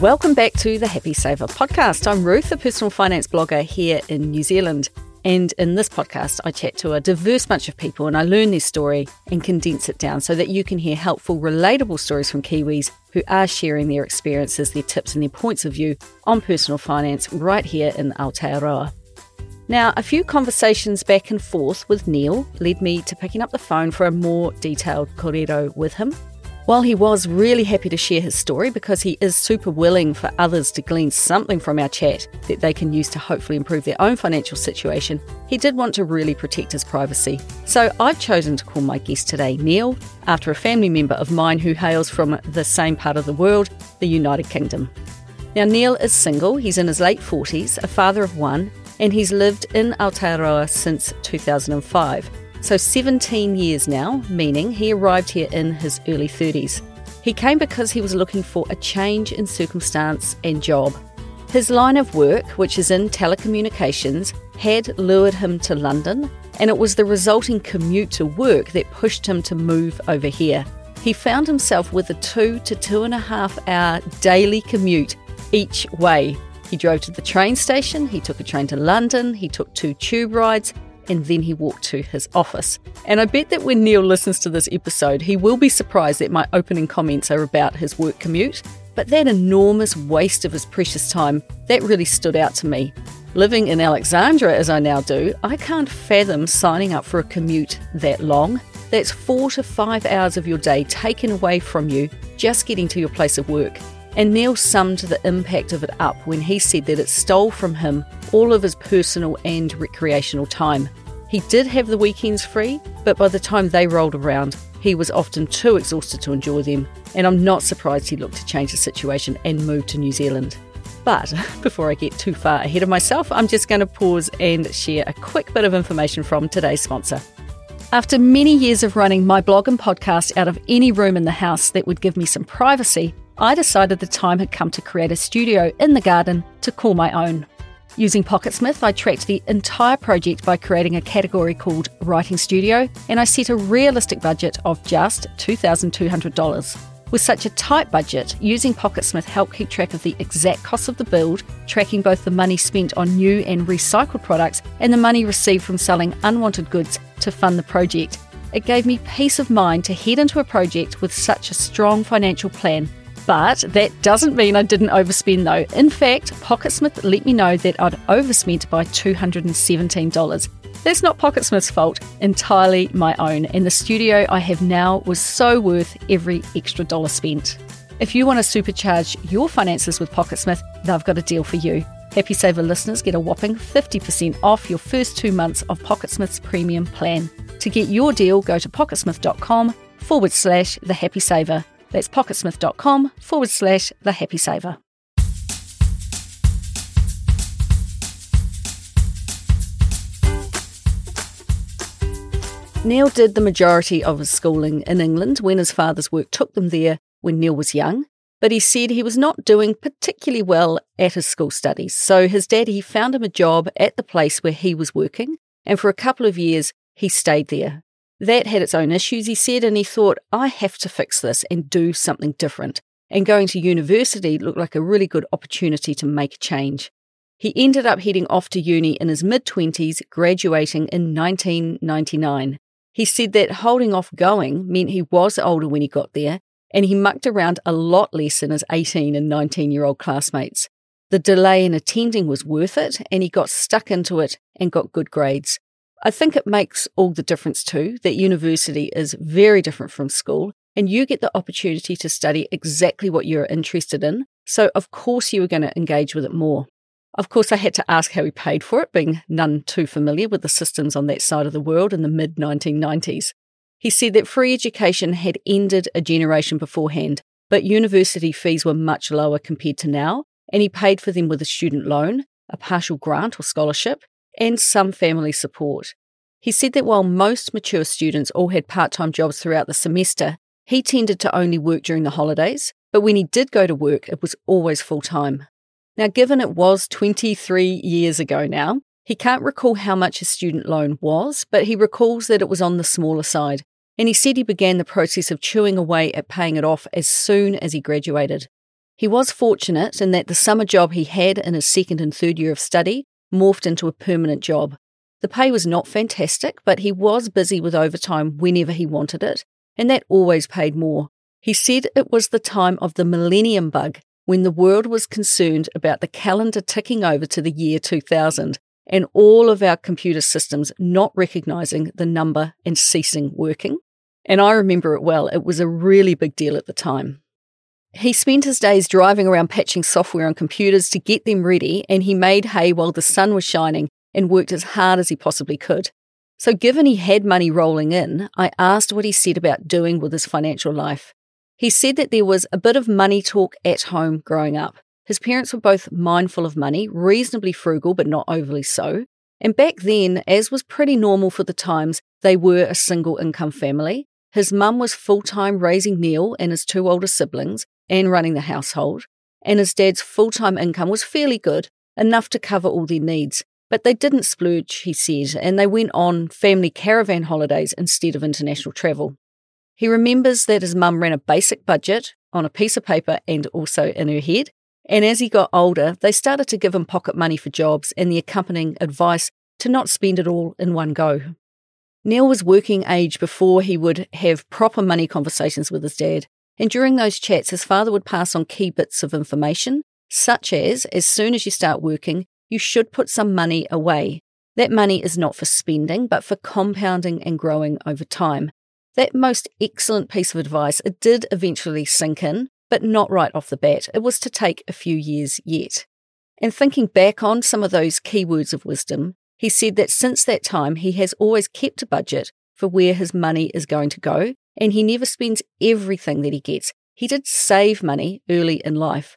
Welcome back to the Happy Saver podcast. I'm Ruth, a personal finance blogger here in New Zealand. And in this podcast, I chat to a diverse bunch of people and I learn their story and condense it down so that you can hear helpful, relatable stories from Kiwis who are sharing their experiences, their tips, and their points of view on personal finance right here in Aotearoa. Now, a few conversations back and forth with Neil led me to picking up the phone for a more detailed kōrero with him. While he was really happy to share his story because he is super willing for others to glean something from our chat that they can use to hopefully improve their own financial situation, he did want to really protect his privacy. So I've chosen to call my guest today Neil, after a family member of mine who hails from the same part of the world, the United Kingdom. Now, Neil is single, he's in his late 40s, a father of one, and he's lived in Aotearoa since 2005. So 17 years now, meaning he arrived here in his early 30s. He came because he was looking for a change in circumstance and job. His line of work, which is in telecommunications, had lured him to London, and it was the resulting commute to work that pushed him to move over here. He found himself with a two to two and a half hour daily commute each way he drove to the train station, he took a train to London, he took two tube rides, and then he walked to his office. And I bet that when Neil listens to this episode, he will be surprised that my opening comments are about his work commute. But that enormous waste of his precious time, that really stood out to me. Living in Alexandra as I now do, I can't fathom signing up for a commute that long. That's four to five hours of your day taken away from you just getting to your place of work. And Neil summed the impact of it up when he said that it stole from him all of his personal and recreational time. He did have the weekends free, but by the time they rolled around, he was often too exhausted to enjoy them, and I'm not surprised he looked to change the situation and move to New Zealand. But before I get too far ahead of myself, I'm just going to pause and share a quick bit of information from today's sponsor. After many years of running my blog and podcast out of any room in the house that would give me some privacy, I decided the time had come to create a studio in the garden to call my own. Using Pocketsmith, I tracked the entire project by creating a category called Writing Studio, and I set a realistic budget of just $2,200. With such a tight budget, using Pocketsmith helped keep track of the exact cost of the build, tracking both the money spent on new and recycled products and the money received from selling unwanted goods to fund the project. It gave me peace of mind to head into a project with such a strong financial plan but that doesn't mean I didn't overspend though. In fact, Pocketsmith let me know that I'd overspent by $217. That's not Pocketsmith's fault, entirely my own, and the studio I have now was so worth every extra dollar spent. If you want to supercharge your finances with Pocketsmith, they've got a deal for you. Happy Saver listeners get a whopping 50% off your first two months of Pocketsmith's premium plan. To get your deal, go to pocketsmith.com forward slash the happy saver. That's pocketsmith.com forward slash the happy saver. Neil did the majority of his schooling in England when his father's work took them there when Neil was young, but he said he was not doing particularly well at his school studies. So his daddy found him a job at the place where he was working, and for a couple of years he stayed there. That had its own issues, he said, and he thought, I have to fix this and do something different. And going to university looked like a really good opportunity to make a change. He ended up heading off to uni in his mid 20s, graduating in 1999. He said that holding off going meant he was older when he got there, and he mucked around a lot less than his 18 and 19 year old classmates. The delay in attending was worth it, and he got stuck into it and got good grades. I think it makes all the difference too that university is very different from school and you get the opportunity to study exactly what you're interested in. So, of course, you were going to engage with it more. Of course, I had to ask how he paid for it, being none too familiar with the systems on that side of the world in the mid 1990s. He said that free education had ended a generation beforehand, but university fees were much lower compared to now, and he paid for them with a student loan, a partial grant or scholarship, and some family support. He said that while most mature students all had part time jobs throughout the semester, he tended to only work during the holidays, but when he did go to work, it was always full time. Now, given it was 23 years ago now, he can't recall how much his student loan was, but he recalls that it was on the smaller side. And he said he began the process of chewing away at paying it off as soon as he graduated. He was fortunate in that the summer job he had in his second and third year of study morphed into a permanent job. The pay was not fantastic, but he was busy with overtime whenever he wanted it, and that always paid more. He said it was the time of the millennium bug when the world was concerned about the calendar ticking over to the year 2000 and all of our computer systems not recognizing the number and ceasing working. And I remember it well, it was a really big deal at the time. He spent his days driving around patching software on computers to get them ready, and he made hay while the sun was shining and worked as hard as he possibly could. So, given he had money rolling in, I asked what he said about doing with his financial life. He said that there was a bit of money talk at home growing up. His parents were both mindful of money, reasonably frugal, but not overly so. And back then, as was pretty normal for the times, they were a single income family. His mum was full time raising Neil and his two older siblings and running the household. And his dad's full time income was fairly good, enough to cover all their needs. But they didn't splurge, he said, and they went on family caravan holidays instead of international travel. He remembers that his mum ran a basic budget on a piece of paper and also in her head. And as he got older, they started to give him pocket money for jobs and the accompanying advice to not spend it all in one go. Neil was working age before he would have proper money conversations with his dad. And during those chats, his father would pass on key bits of information, such as as soon as you start working, you should put some money away. That money is not for spending, but for compounding and growing over time. That most excellent piece of advice, it did eventually sink in, but not right off the bat. It was to take a few years yet. And thinking back on some of those key words of wisdom, he said that since that time he has always kept a budget for where his money is going to go, and he never spends everything that he gets. He did save money early in life,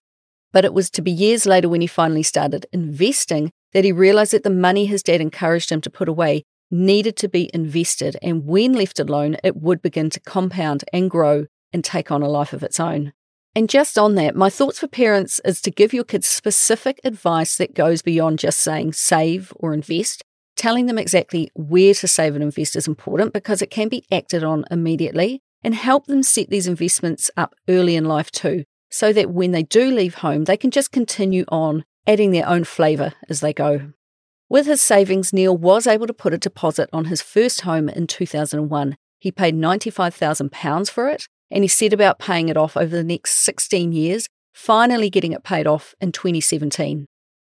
but it was to be years later when he finally started investing that he realized that the money his dad encouraged him to put away needed to be invested, and when left alone, it would begin to compound and grow and take on a life of its own. And just on that, my thoughts for parents is to give your kids specific advice that goes beyond just saying save or invest. Telling them exactly where to save and invest is important because it can be acted on immediately and help them set these investments up early in life too, so that when they do leave home, they can just continue on adding their own flavour as they go. With his savings, Neil was able to put a deposit on his first home in 2001. He paid £95,000 for it, and he set about paying it off over the next 16 years, finally getting it paid off in 2017.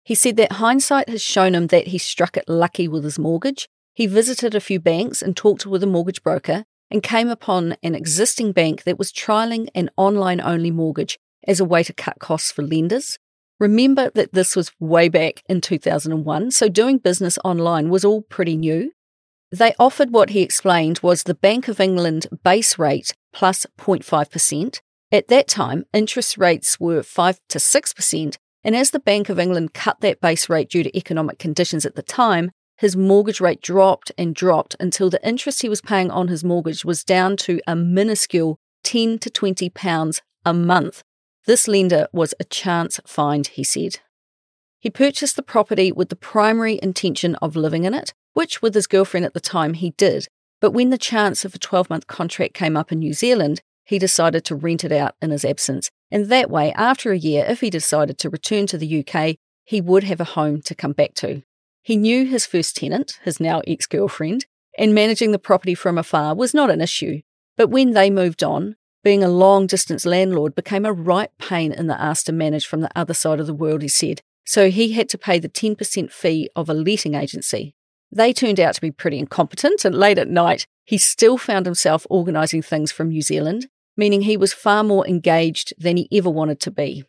He said that hindsight has shown him that he struck it lucky with his mortgage. He visited a few banks and talked with a mortgage broker and came upon an existing bank that was trialling an online only mortgage as a way to cut costs for lenders. Remember that this was way back in 2001, so doing business online was all pretty new. They offered what he explained was the Bank of England base rate plus 0.5%. At that time, interest rates were 5 to 6%, and as the Bank of England cut that base rate due to economic conditions at the time, his mortgage rate dropped and dropped until the interest he was paying on his mortgage was down to a minuscule 10 to 20 pounds a month this lender was a chance find, he said. He purchased the property with the primary intention of living in it, which with his girlfriend at the time he did. But when the chance of a 12 month contract came up in New Zealand, he decided to rent it out in his absence. And that way, after a year, if he decided to return to the UK, he would have a home to come back to. He knew his first tenant, his now ex girlfriend, and managing the property from afar was not an issue. But when they moved on, being a long distance landlord became a right pain in the ass to manage from the other side of the world, he said, so he had to pay the 10% fee of a letting agency. They turned out to be pretty incompetent, and late at night, he still found himself organising things from New Zealand, meaning he was far more engaged than he ever wanted to be.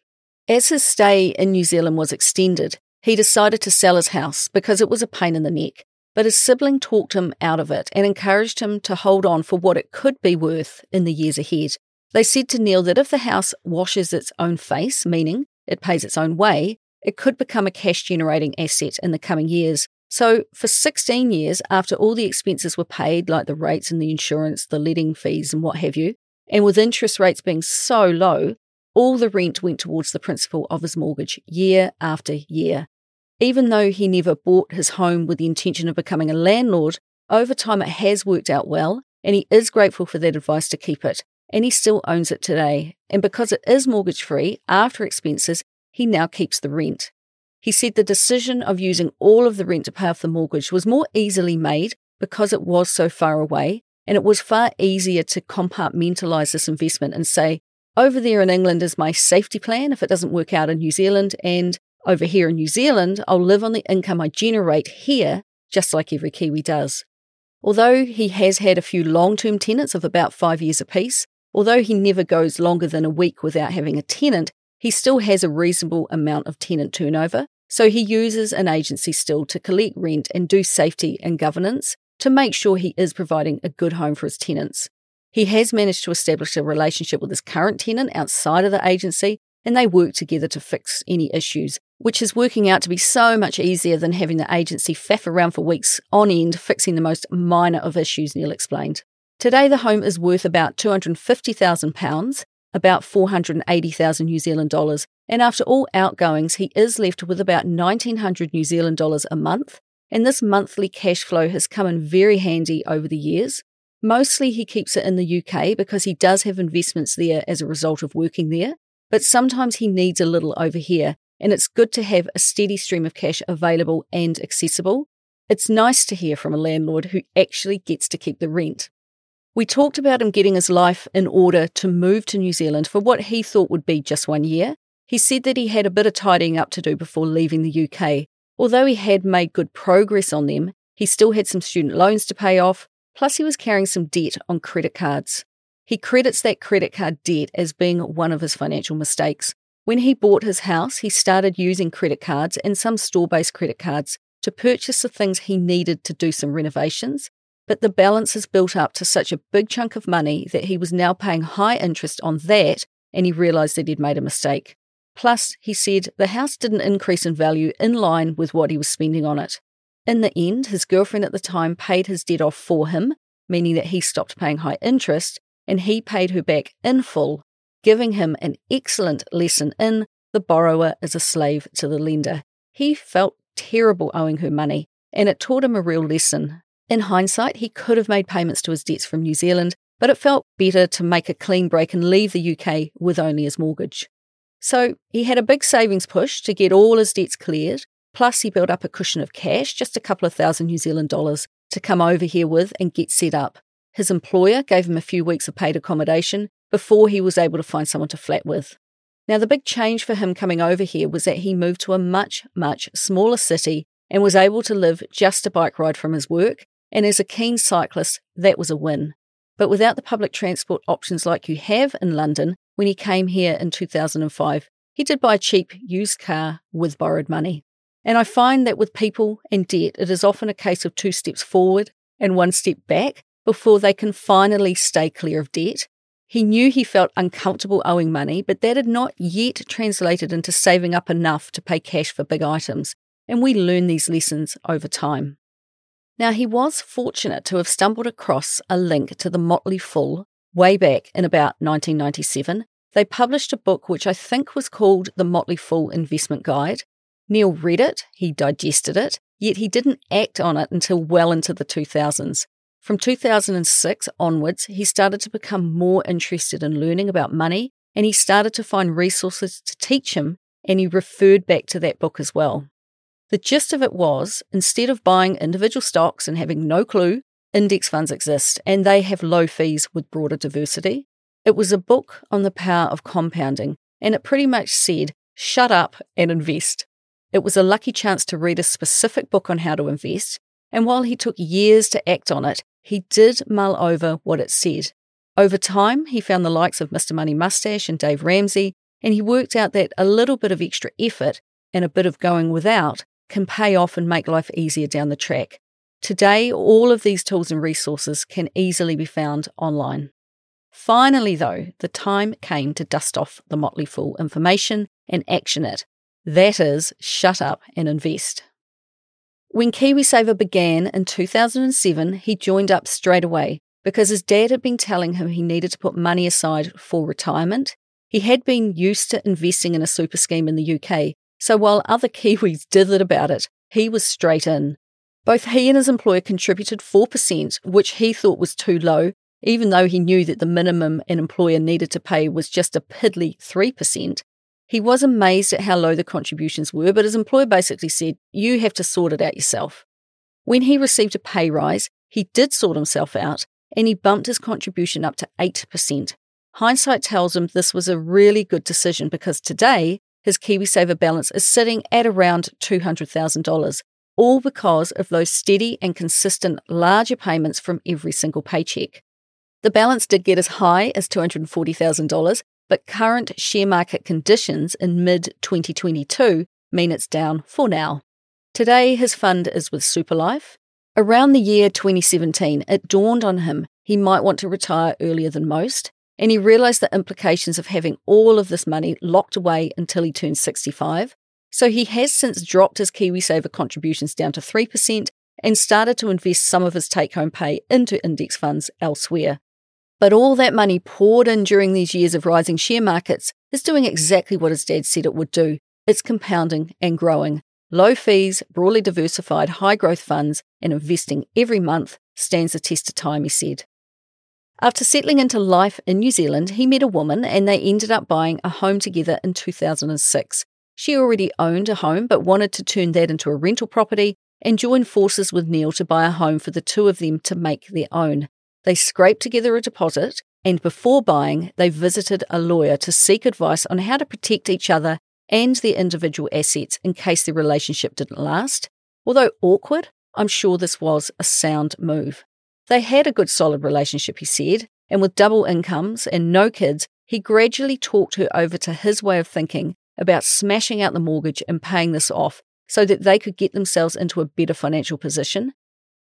As his stay in New Zealand was extended, he decided to sell his house because it was a pain in the neck, but his sibling talked him out of it and encouraged him to hold on for what it could be worth in the years ahead. They said to Neil that if the house washes its own face, meaning it pays its own way, it could become a cash generating asset in the coming years. So, for 16 years, after all the expenses were paid, like the rates and the insurance, the letting fees, and what have you, and with interest rates being so low, all the rent went towards the principal of his mortgage year after year. Even though he never bought his home with the intention of becoming a landlord, over time it has worked out well, and he is grateful for that advice to keep it. and he still owns it today. And because it is mortgage free after expenses, he now keeps the rent. He said the decision of using all of the rent to pay off the mortgage was more easily made because it was so far away, and it was far easier to compartmentalise this investment and say, over there in England is my safety plan if it doesn't work out in New Zealand, and over here in New Zealand, I'll live on the income I generate here, just like every Kiwi does. Although he has had a few long term tenants of about five years apiece, although he never goes longer than a week without having a tenant, he still has a reasonable amount of tenant turnover. So he uses an agency still to collect rent and do safety and governance to make sure he is providing a good home for his tenants. He has managed to establish a relationship with his current tenant outside of the agency, and they work together to fix any issues, which is working out to be so much easier than having the agency faff around for weeks on end fixing the most minor of issues, Neil explained. Today, the home is worth about £250,000, about 480,000 New Zealand dollars, and after all outgoings, he is left with about 1900 New Zealand dollars a month, and this monthly cash flow has come in very handy over the years. Mostly he keeps it in the UK because he does have investments there as a result of working there, but sometimes he needs a little over here, and it's good to have a steady stream of cash available and accessible. It's nice to hear from a landlord who actually gets to keep the rent. We talked about him getting his life in order to move to New Zealand for what he thought would be just one year. He said that he had a bit of tidying up to do before leaving the UK. Although he had made good progress on them, he still had some student loans to pay off, plus, he was carrying some debt on credit cards. He credits that credit card debt as being one of his financial mistakes. When he bought his house, he started using credit cards and some store based credit cards to purchase the things he needed to do some renovations. But the balance has built up to such a big chunk of money that he was now paying high interest on that and he realised that he'd made a mistake. Plus, he said the house didn't increase in value in line with what he was spending on it. In the end, his girlfriend at the time paid his debt off for him, meaning that he stopped paying high interest, and he paid her back in full, giving him an excellent lesson in the borrower is a slave to the lender. He felt terrible owing her money, and it taught him a real lesson. In hindsight, he could have made payments to his debts from New Zealand, but it felt better to make a clean break and leave the UK with only his mortgage. So he had a big savings push to get all his debts cleared, plus he built up a cushion of cash, just a couple of thousand New Zealand dollars, to come over here with and get set up. His employer gave him a few weeks of paid accommodation before he was able to find someone to flat with. Now, the big change for him coming over here was that he moved to a much, much smaller city and was able to live just a bike ride from his work. And as a keen cyclist, that was a win. But without the public transport options like you have in London, when he came here in 2005, he did buy a cheap used car with borrowed money. And I find that with people and debt, it is often a case of two steps forward and one step back before they can finally stay clear of debt. He knew he felt uncomfortable owing money, but that had not yet translated into saving up enough to pay cash for big items, and we learn these lessons over time. Now, he was fortunate to have stumbled across a link to the Motley Fool way back in about 1997. They published a book which I think was called The Motley Fool Investment Guide. Neil read it, he digested it, yet he didn't act on it until well into the 2000s. From 2006 onwards, he started to become more interested in learning about money and he started to find resources to teach him, and he referred back to that book as well. The gist of it was instead of buying individual stocks and having no clue, index funds exist and they have low fees with broader diversity. It was a book on the power of compounding, and it pretty much said, shut up and invest. It was a lucky chance to read a specific book on how to invest, and while he took years to act on it, he did mull over what it said. Over time, he found the likes of Mr. Money Mustache and Dave Ramsey, and he worked out that a little bit of extra effort and a bit of going without can pay off and make life easier down the track. Today, all of these tools and resources can easily be found online. Finally, though, the time came to dust off the Motley Fool information and action it. That is, shut up and invest. When KiwiSaver began in 2007, he joined up straight away because his dad had been telling him he needed to put money aside for retirement. He had been used to investing in a super scheme in the UK, so while other Kiwis dithered about it, he was straight in. Both he and his employer contributed 4%, which he thought was too low, even though he knew that the minimum an employer needed to pay was just a piddly 3%, he was amazed at how low the contributions were, but his employer basically said, You have to sort it out yourself. When he received a pay rise, he did sort himself out and he bumped his contribution up to 8%. Hindsight tells him this was a really good decision because today his KiwiSaver balance is sitting at around $200,000, all because of those steady and consistent larger payments from every single paycheck. The balance did get as high as $240,000, but current share market conditions in mid 2022 mean it's down for now. Today, his fund is with Superlife. Around the year 2017, it dawned on him he might want to retire earlier than most, and he realised the implications of having all of this money locked away until he turned 65. So he has since dropped his KiwiSaver contributions down to 3% and started to invest some of his take home pay into index funds elsewhere. But all that money poured in during these years of rising share markets is doing exactly what his dad said it would do it's compounding and growing. Low fees, broadly diversified, high growth funds, and investing every month stands the test of time, he said. After settling into life in New Zealand, he met a woman and they ended up buying a home together in 2006. She already owned a home but wanted to turn that into a rental property and join forces with Neil to buy a home for the two of them to make their own. They scraped together a deposit and before buying, they visited a lawyer to seek advice on how to protect each other and their individual assets in case their relationship didn't last. Although awkward, I'm sure this was a sound move. They had a good solid relationship, he said, and with double incomes and no kids, he gradually talked her over to his way of thinking about smashing out the mortgage and paying this off so that they could get themselves into a better financial position.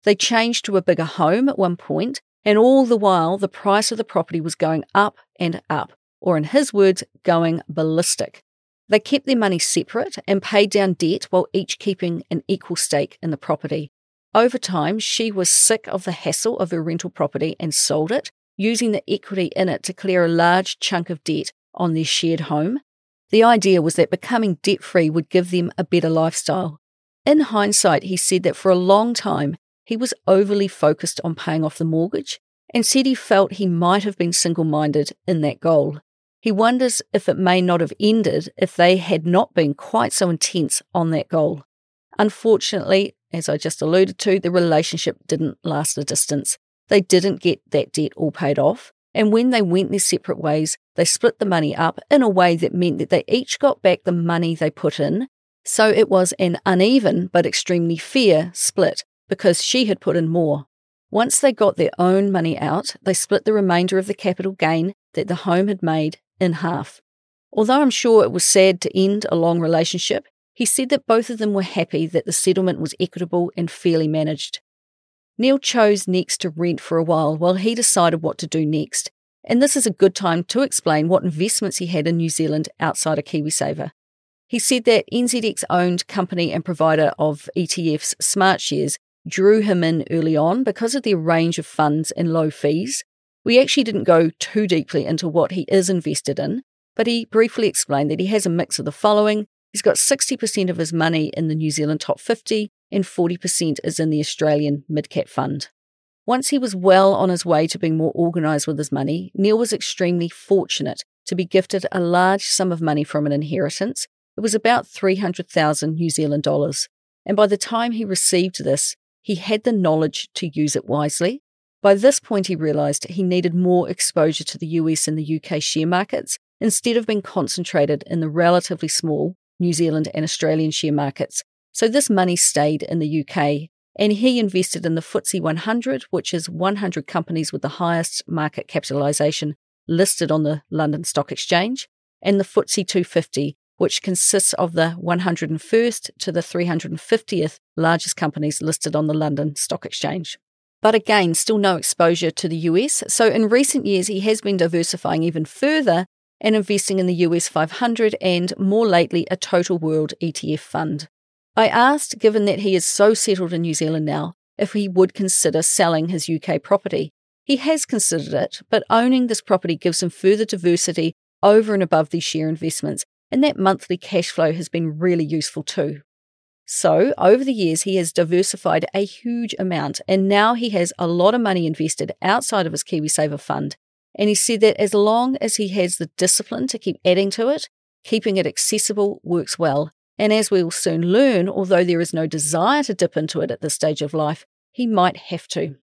They changed to a bigger home at one point, and all the while the price of the property was going up and up, or in his words, going ballistic. They kept their money separate and paid down debt while each keeping an equal stake in the property. Over time, she was sick of the hassle of her rental property and sold it, using the equity in it to clear a large chunk of debt on their shared home. The idea was that becoming debt free would give them a better lifestyle. In hindsight, he said that for a long time he was overly focused on paying off the mortgage and said he felt he might have been single minded in that goal. He wonders if it may not have ended if they had not been quite so intense on that goal. Unfortunately, as I just alluded to, the relationship didn't last a distance. They didn't get that debt all paid off. And when they went their separate ways, they split the money up in a way that meant that they each got back the money they put in. So it was an uneven but extremely fair split because she had put in more. Once they got their own money out, they split the remainder of the capital gain that the home had made in half. Although I'm sure it was sad to end a long relationship, he said that both of them were happy that the settlement was equitable and fairly managed. Neil chose next to rent for a while while he decided what to do next, and this is a good time to explain what investments he had in New Zealand outside of KiwiSaver. He said that NZX owned company and provider of ETFs Smartshares drew him in early on because of their range of funds and low fees. We actually didn't go too deeply into what he is invested in, but he briefly explained that he has a mix of the following He's got 60% of his money in the New Zealand top 50 and 40% is in the Australian mid-cap fund. Once he was well on his way to being more organised with his money, Neil was extremely fortunate to be gifted a large sum of money from an inheritance. It was about 300,000 New Zealand dollars. And by the time he received this, he had the knowledge to use it wisely. By this point, he realised he needed more exposure to the US and the UK share markets instead of being concentrated in the relatively small New Zealand and Australian share markets. So this money stayed in the UK and he invested in the FTSE 100, which is 100 companies with the highest market capitalisation listed on the London Stock Exchange, and the FTSE 250, which consists of the 101st to the 350th largest companies listed on the London Stock Exchange. But again, still no exposure to the US. So in recent years, he has been diversifying even further and investing in the US 500 and, more lately, a total world ETF fund. I asked, given that he is so settled in New Zealand now, if he would consider selling his UK property. He has considered it, but owning this property gives him further diversity over and above these share investments, and that monthly cash flow has been really useful too. So, over the years, he has diversified a huge amount, and now he has a lot of money invested outside of his KiwiSaver fund. And he said that as long as he has the discipline to keep adding to it, keeping it accessible works well. And as we will soon learn, although there is no desire to dip into it at this stage of life, he might have to.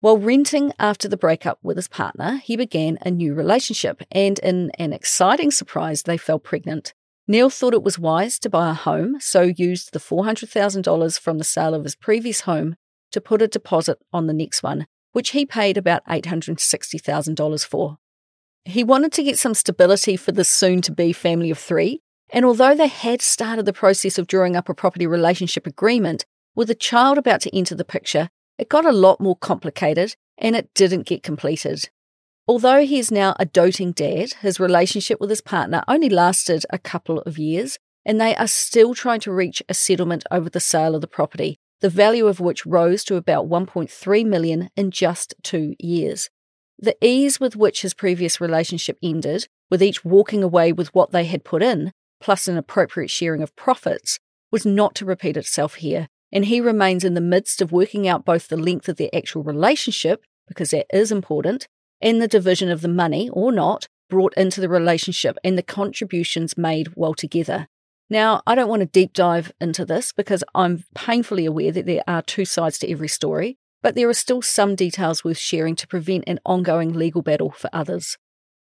While renting after the breakup with his partner, he began a new relationship, and in an exciting surprise, they fell pregnant. Neil thought it was wise to buy a home, so used the $400,000 from the sale of his previous home to put a deposit on the next one, which he paid about $860,000 for. He wanted to get some stability for this soon to be family of three, and although they had started the process of drawing up a property relationship agreement, with a child about to enter the picture, it got a lot more complicated and it didn't get completed. Although he is now a doting dad, his relationship with his partner only lasted a couple of years, and they are still trying to reach a settlement over the sale of the property, the value of which rose to about 1.3 million in just 2 years. The ease with which his previous relationship ended, with each walking away with what they had put in, plus an appropriate sharing of profits, was not to repeat itself here, and he remains in the midst of working out both the length of their actual relationship, because that is important, and the division of the money, or not, brought into the relationship and the contributions made while together. Now, I don't want to deep dive into this because I'm painfully aware that there are two sides to every story, but there are still some details worth sharing to prevent an ongoing legal battle for others.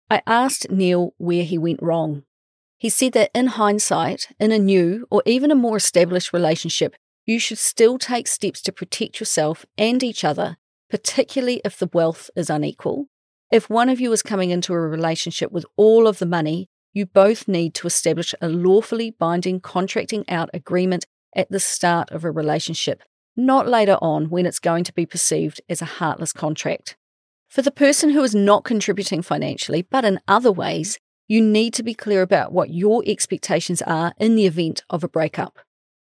I asked Neil where he went wrong. He said that in hindsight, in a new or even a more established relationship, you should still take steps to protect yourself and each other, particularly if the wealth is unequal. If one of you is coming into a relationship with all of the money, you both need to establish a lawfully binding contracting out agreement at the start of a relationship, not later on when it's going to be perceived as a heartless contract. For the person who is not contributing financially, but in other ways, you need to be clear about what your expectations are in the event of a breakup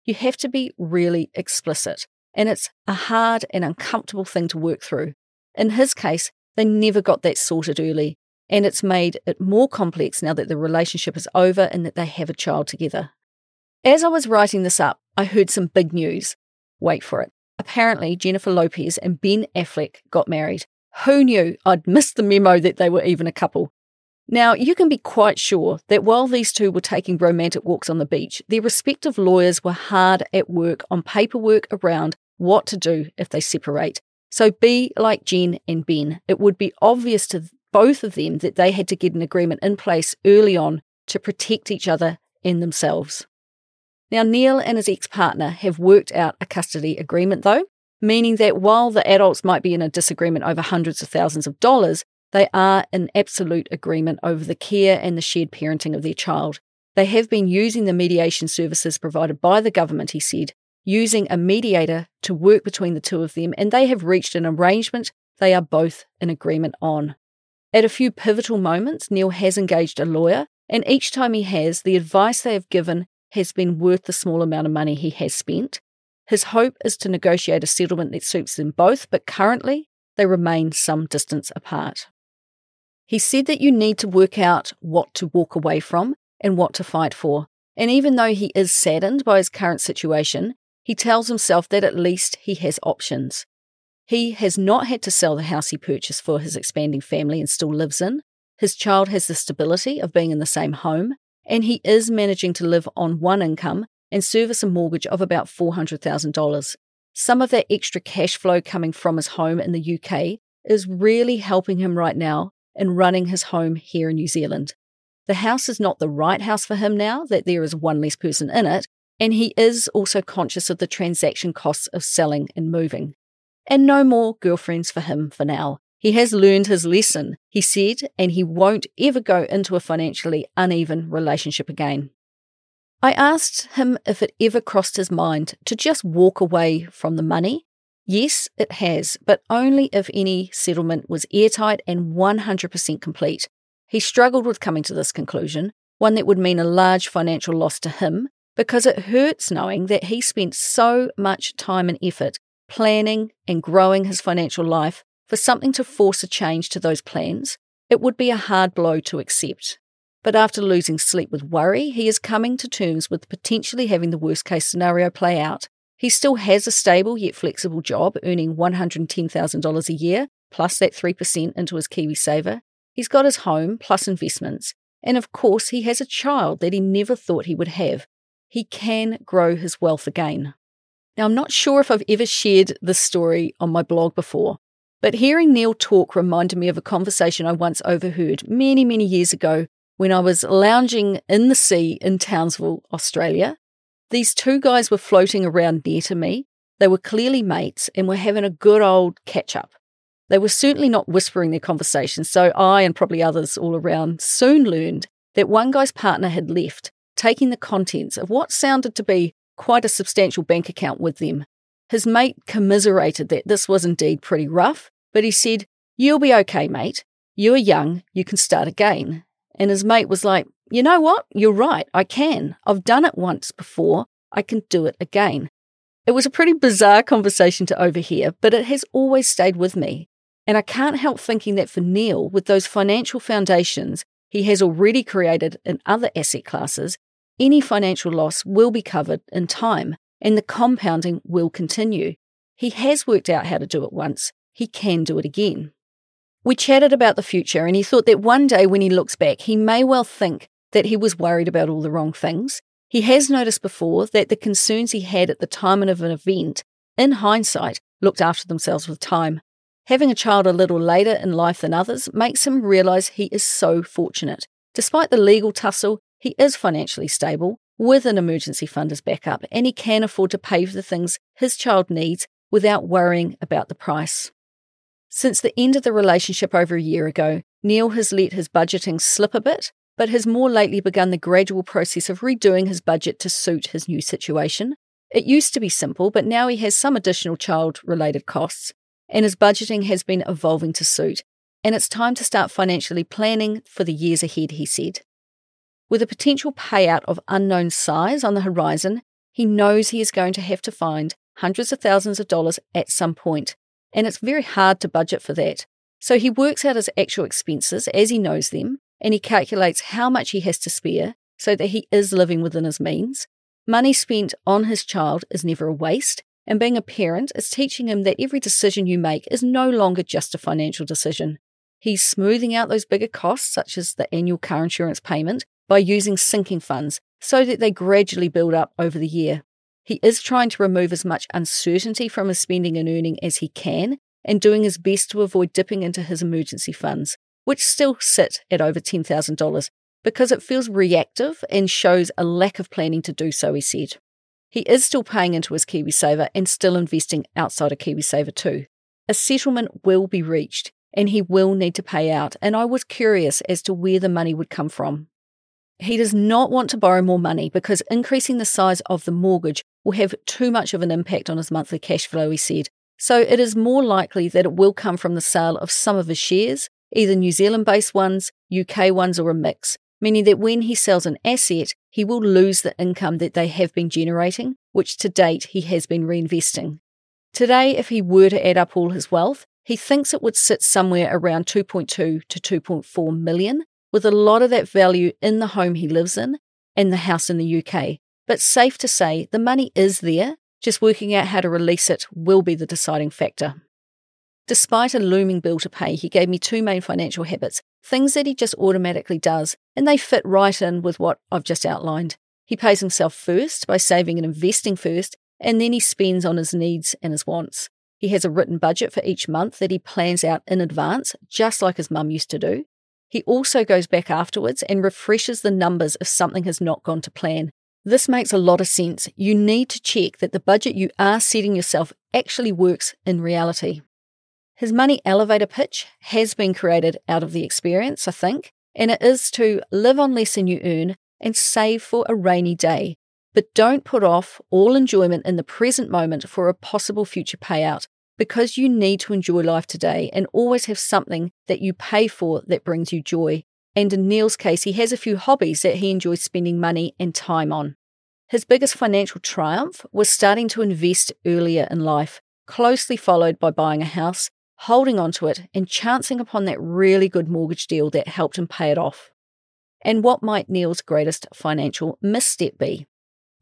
you have to be really explicit. And it's a hard and uncomfortable thing to work through. In his case, they never got that sorted early, and it's made it more complex now that the relationship is over and that they have a child together. As I was writing this up, I heard some big news. Wait for it. Apparently, Jennifer Lopez and Ben Affleck got married. Who knew? I'd missed the memo that they were even a couple. Now, you can be quite sure that while these two were taking romantic walks on the beach, their respective lawyers were hard at work on paperwork around what to do if they separate. So be like Jen and Ben. It would be obvious to both of them that they had to get an agreement in place early on to protect each other and themselves. Now, Neil and his ex partner have worked out a custody agreement, though, meaning that while the adults might be in a disagreement over hundreds of thousands of dollars, they are in absolute agreement over the care and the shared parenting of their child. They have been using the mediation services provided by the government, he said, using a mediator to work between the two of them, and they have reached an arrangement they are both in agreement on. At a few pivotal moments, Neil has engaged a lawyer, and each time he has, the advice they have given has been worth the small amount of money he has spent. His hope is to negotiate a settlement that suits them both, but currently they remain some distance apart. He said that you need to work out what to walk away from and what to fight for. And even though he is saddened by his current situation, he tells himself that at least he has options. He has not had to sell the house he purchased for his expanding family and still lives in. His child has the stability of being in the same home, and he is managing to live on one income and service a mortgage of about $400,000. Some of that extra cash flow coming from his home in the UK is really helping him right now and running his home here in New Zealand. The house is not the right house for him now that there is one less person in it, and he is also conscious of the transaction costs of selling and moving. And no more girlfriends for him for now. He has learned his lesson, he said, and he won't ever go into a financially uneven relationship again. I asked him if it ever crossed his mind to just walk away from the money Yes, it has, but only if any settlement was airtight and 100% complete. He struggled with coming to this conclusion, one that would mean a large financial loss to him, because it hurts knowing that he spent so much time and effort planning and growing his financial life for something to force a change to those plans. It would be a hard blow to accept. But after losing sleep with worry, he is coming to terms with potentially having the worst case scenario play out. He still has a stable yet flexible job, earning $110,000 a year, plus that 3% into his KiwiSaver. He's got his home, plus investments. And of course, he has a child that he never thought he would have. He can grow his wealth again. Now, I'm not sure if I've ever shared this story on my blog before, but hearing Neil talk reminded me of a conversation I once overheard many, many years ago when I was lounging in the sea in Townsville, Australia. These two guys were floating around near to me. They were clearly mates and were having a good old catch up. They were certainly not whispering their conversation, so I and probably others all around soon learned that one guy's partner had left, taking the contents of what sounded to be quite a substantial bank account with them. His mate commiserated that this was indeed pretty rough, but he said, You'll be okay, mate. You are young, you can start again. And his mate was like, You know what? You're right, I can. I've done it once before, I can do it again. It was a pretty bizarre conversation to overhear, but it has always stayed with me. And I can't help thinking that for Neil, with those financial foundations he has already created in other asset classes, any financial loss will be covered in time and the compounding will continue. He has worked out how to do it once, he can do it again. We chatted about the future, and he thought that one day when he looks back, he may well think that he was worried about all the wrong things. He has noticed before that the concerns he had at the time of an event, in hindsight, looked after themselves with time. Having a child a little later in life than others makes him realise he is so fortunate. Despite the legal tussle, he is financially stable, with an emergency fund as backup, and he can afford to pay for the things his child needs without worrying about the price. Since the end of the relationship over a year ago, Neil has let his budgeting slip a bit, but has more lately begun the gradual process of redoing his budget to suit his new situation. It used to be simple, but now he has some additional child related costs, and his budgeting has been evolving to suit. And it's time to start financially planning for the years ahead, he said. With a potential payout of unknown size on the horizon, he knows he is going to have to find hundreds of thousands of dollars at some point, and it's very hard to budget for that. So he works out his actual expenses as he knows them, and he calculates how much he has to spare so that he is living within his means. Money spent on his child is never a waste, and being a parent is teaching him that every decision you make is no longer just a financial decision. He's smoothing out those bigger costs, such as the annual car insurance payment, by using sinking funds so that they gradually build up over the year. He is trying to remove as much uncertainty from his spending and earning as he can, and doing his best to avoid dipping into his emergency funds, which still sit at over $10,000 because it feels reactive and shows a lack of planning to do so, he said. He is still paying into his KiwiSaver and still investing outside of KiwiSaver too. A settlement will be reached and he will need to pay out, and I was curious as to where the money would come from. He does not want to borrow more money because increasing the size of the mortgage will have too much of an impact on his monthly cash flow, he said. So it is more likely that it will come from the sale of some of his shares, either New Zealand based ones, UK ones, or a mix, meaning that when he sells an asset, he will lose the income that they have been generating, which to date he has been reinvesting. Today, if he were to add up all his wealth, he thinks it would sit somewhere around 2.2 to 2.4 million, with a lot of that value in the home he lives in and the house in the UK. But safe to say, the money is there, just working out how to release it will be the deciding factor. Despite a looming bill to pay, he gave me two main financial habits, things that he just automatically does, and they fit right in with what I've just outlined. He pays himself first by saving and investing first, and then he spends on his needs and his wants. He has a written budget for each month that he plans out in advance, just like his mum used to do. He also goes back afterwards and refreshes the numbers if something has not gone to plan. This makes a lot of sense. You need to check that the budget you are setting yourself actually works in reality. His money elevator pitch has been created out of the experience, I think, and it is to live on less than you earn and save for a rainy day. But don't put off all enjoyment in the present moment for a possible future payout because you need to enjoy life today and always have something that you pay for that brings you joy. And in Neil's case, he has a few hobbies that he enjoys spending money and time on. His biggest financial triumph was starting to invest earlier in life, closely followed by buying a house, holding onto it, and chancing upon that really good mortgage deal that helped him pay it off. and what might Neil's greatest financial misstep be.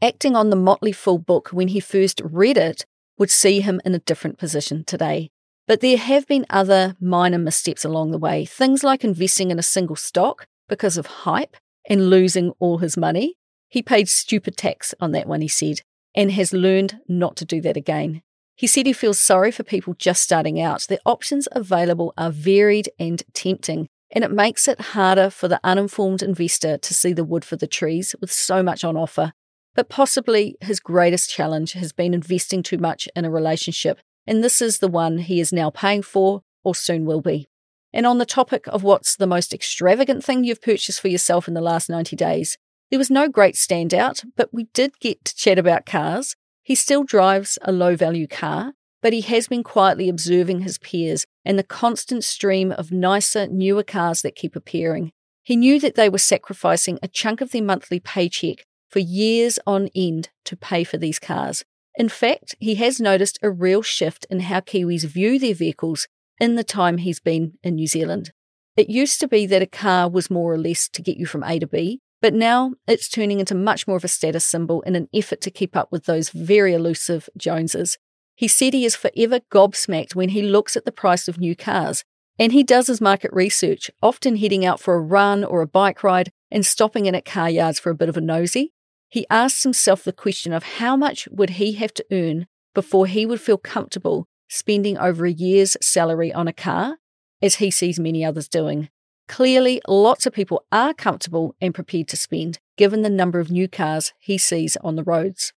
Acting on the Motley Fool book when he first read it would see him in a different position today. But there have been other minor missteps along the way, things like investing in a single stock because of hype and losing all his money. He paid stupid tax on that one, he said, and has learned not to do that again. He said he feels sorry for people just starting out. The options available are varied and tempting, and it makes it harder for the uninformed investor to see the wood for the trees with so much on offer. But possibly his greatest challenge has been investing too much in a relationship, and this is the one he is now paying for or soon will be. And on the topic of what's the most extravagant thing you've purchased for yourself in the last 90 days, there was no great standout, but we did get to chat about cars. He still drives a low value car, but he has been quietly observing his peers and the constant stream of nicer, newer cars that keep appearing. He knew that they were sacrificing a chunk of their monthly paycheck for years on end to pay for these cars. In fact, he has noticed a real shift in how Kiwis view their vehicles in the time he's been in New Zealand. It used to be that a car was more or less to get you from A to B, but now it's turning into much more of a status symbol in an effort to keep up with those very elusive Joneses. He said he is forever gobsmacked when he looks at the price of new cars, and he does his market research, often heading out for a run or a bike ride and stopping in at car yards for a bit of a nosy. He asks himself the question of how much would he have to earn before he would feel comfortable spending over a year's salary on a car, as he sees many others doing. Clearly, lots of people are comfortable and prepared to spend, given the number of new cars he sees on the roads.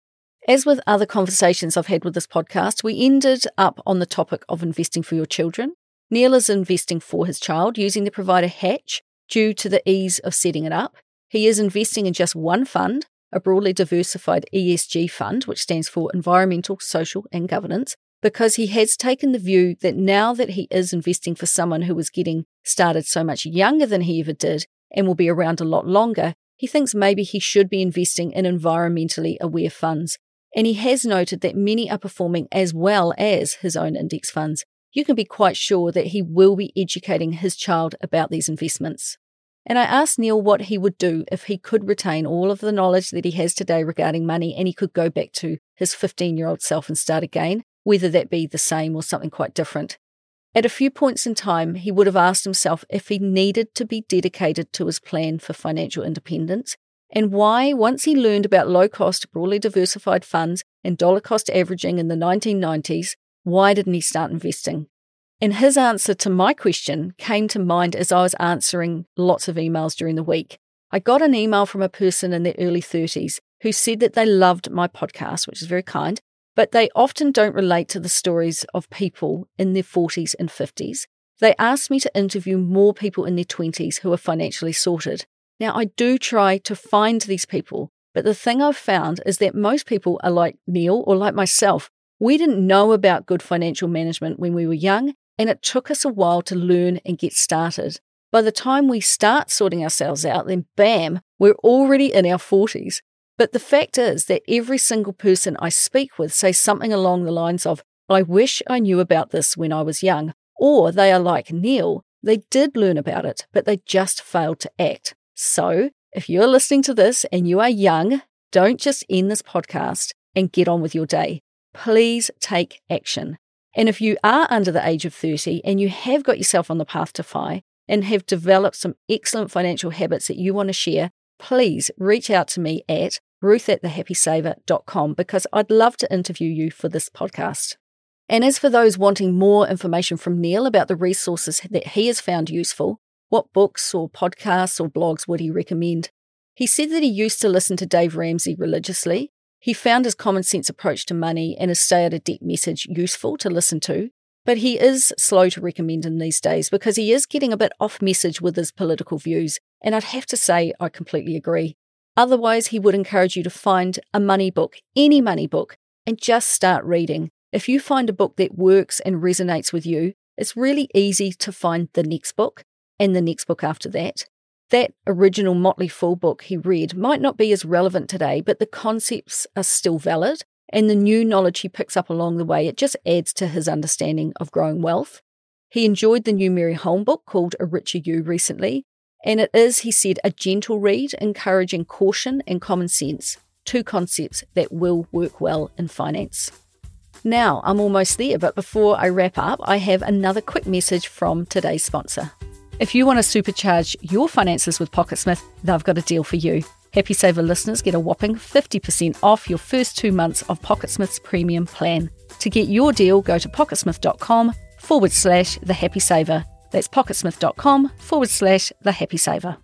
As with other conversations I've had with this podcast, we ended up on the topic of investing for your children. Neil is investing for his child using the provider Hatch due to the ease of setting it up. He is investing in just one fund, a broadly diversified ESG fund, which stands for Environmental, Social and Governance, because he has taken the view that now that he is investing for someone who was getting started so much younger than he ever did and will be around a lot longer, he thinks maybe he should be investing in environmentally aware funds. And he has noted that many are performing as well as his own index funds. You can be quite sure that he will be educating his child about these investments. And I asked Neil what he would do if he could retain all of the knowledge that he has today regarding money and he could go back to his 15 year old self and start again whether that be the same or something quite different. At a few points in time, he would have asked himself if he needed to be dedicated to his plan for financial independence and why, once he learned about low cost, broadly diversified funds and dollar cost averaging in the 1990s, why didn't he start investing? And his answer to my question came to mind as I was answering lots of emails during the week. I got an email from a person in their early 30s who said that they loved my podcast, which is very kind, but they often don't relate to the stories of people in their 40s and 50s. They asked me to interview more people in their 20s who are financially sorted. Now, I do try to find these people, but the thing I've found is that most people are like Neil or like myself. We didn't know about good financial management when we were young, and it took us a while to learn and get started. By the time we start sorting ourselves out, then bam, we're already in our 40s. But the fact is that every single person I speak with says something along the lines of, I wish I knew about this when I was young. Or they are like Neil, they did learn about it, but they just failed to act. So if you're listening to this and you are young, don't just end this podcast and get on with your day. Please take action. And if you are under the age of 30 and you have got yourself on the path to FI and have developed some excellent financial habits that you want to share, please reach out to me at ruth at thehappysaver.com because I'd love to interview you for this podcast. And as for those wanting more information from Neil about the resources that he has found useful, what books or podcasts or blogs would he recommend? He said that he used to listen to Dave Ramsey religiously. He found his common sense approach to money and his stay out of debt message useful to listen to, but he is slow to recommend him these days because he is getting a bit off message with his political views, and I'd have to say I completely agree. Otherwise, he would encourage you to find a money book, any money book, and just start reading. If you find a book that works and resonates with you, it's really easy to find the next book and the next book after that. That original Motley Fool book he read might not be as relevant today, but the concepts are still valid, and the new knowledge he picks up along the way, it just adds to his understanding of growing wealth. He enjoyed the new Mary Holm book called A Richer You recently, And it is, he said, a gentle read, encouraging caution and common sense, two concepts that will work well in finance. Now, I'm almost there, but before I wrap up, I have another quick message from today's sponsor. If you want to supercharge your finances with Pocketsmith, they've got a deal for you. Happy Saver listeners get a whopping 50% off your first two months of Pocketsmith's premium plan. To get your deal, go to pocketsmith.com forward slash the happy saver. That's pocketsmith.com forward slash the happy saver.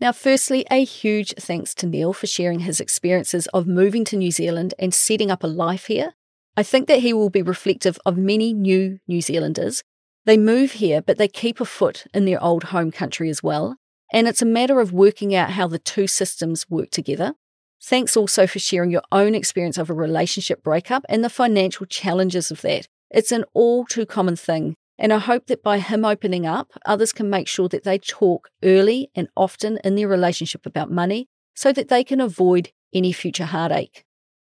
Now, firstly, a huge thanks to Neil for sharing his experiences of moving to New Zealand and setting up a life here I think that he will be reflective of many new New Zealanders. They move here, but they keep a foot in their old home country as well. And it's a matter of working out how the two systems work together. Thanks also for sharing your own experience of a relationship breakup and the financial challenges of that. It's an all too common thing. And I hope that by him opening up, others can make sure that they talk early and often in their relationship about money so that they can avoid any future heartache.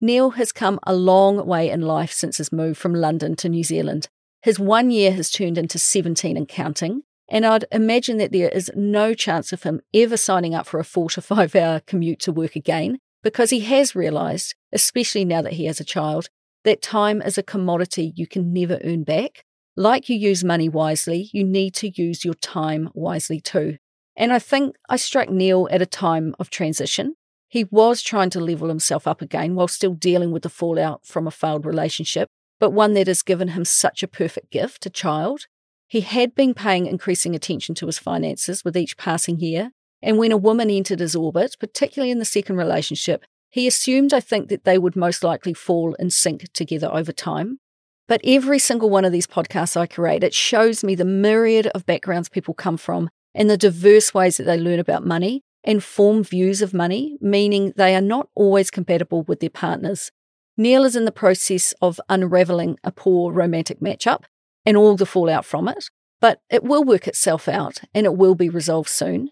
Neil has come a long way in life since his move from London to New Zealand. His one year has turned into 17 and counting, and I'd imagine that there is no chance of him ever signing up for a four to five hour commute to work again because he has realised, especially now that he has a child, that time is a commodity you can never earn back. Like you use money wisely, you need to use your time wisely too. And I think I struck Neil at a time of transition. He was trying to level himself up again while still dealing with the fallout from a failed relationship, but one that has given him such a perfect gift, a child. He had been paying increasing attention to his finances with each passing year, and when a woman entered his orbit, particularly in the second relationship, he assumed, I think, that they would most likely fall in sync together over time. But every single one of these podcasts I create, it shows me the myriad of backgrounds people come from and the diverse ways that they learn about money and form views of money, meaning they are not always compatible with their partners. Neil is in the process of unraveling a poor romantic matchup and all the fallout from it, but it will work itself out and it will be resolved soon.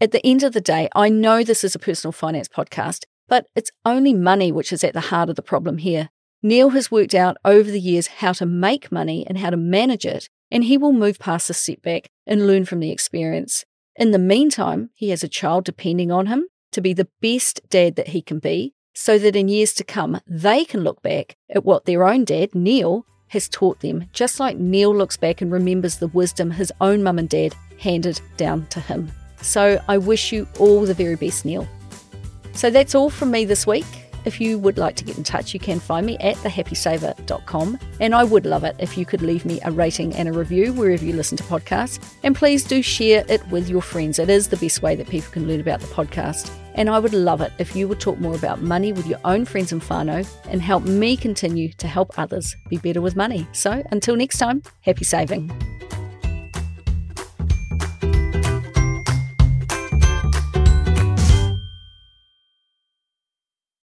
At the end of the day, I know this is a personal finance podcast, but it's only money which is at the heart of the problem here. Neil has worked out over the years how to make money and how to manage it, and he will move past the setback and learn from the experience. In the meantime, he has a child depending on him to be the best dad that he can be, so that in years to come, they can look back at what their own dad, Neil, has taught them, just like Neil looks back and remembers the wisdom his own mum and dad handed down to him. So I wish you all the very best, Neil. So that's all from me this week. If you would like to get in touch, you can find me at thehappysaver.com. And I would love it if you could leave me a rating and a review wherever you listen to podcasts. And please do share it with your friends. It is the best way that people can learn about the podcast. And I would love it if you would talk more about money with your own friends and whānau and help me continue to help others be better with money. So until next time, happy saving.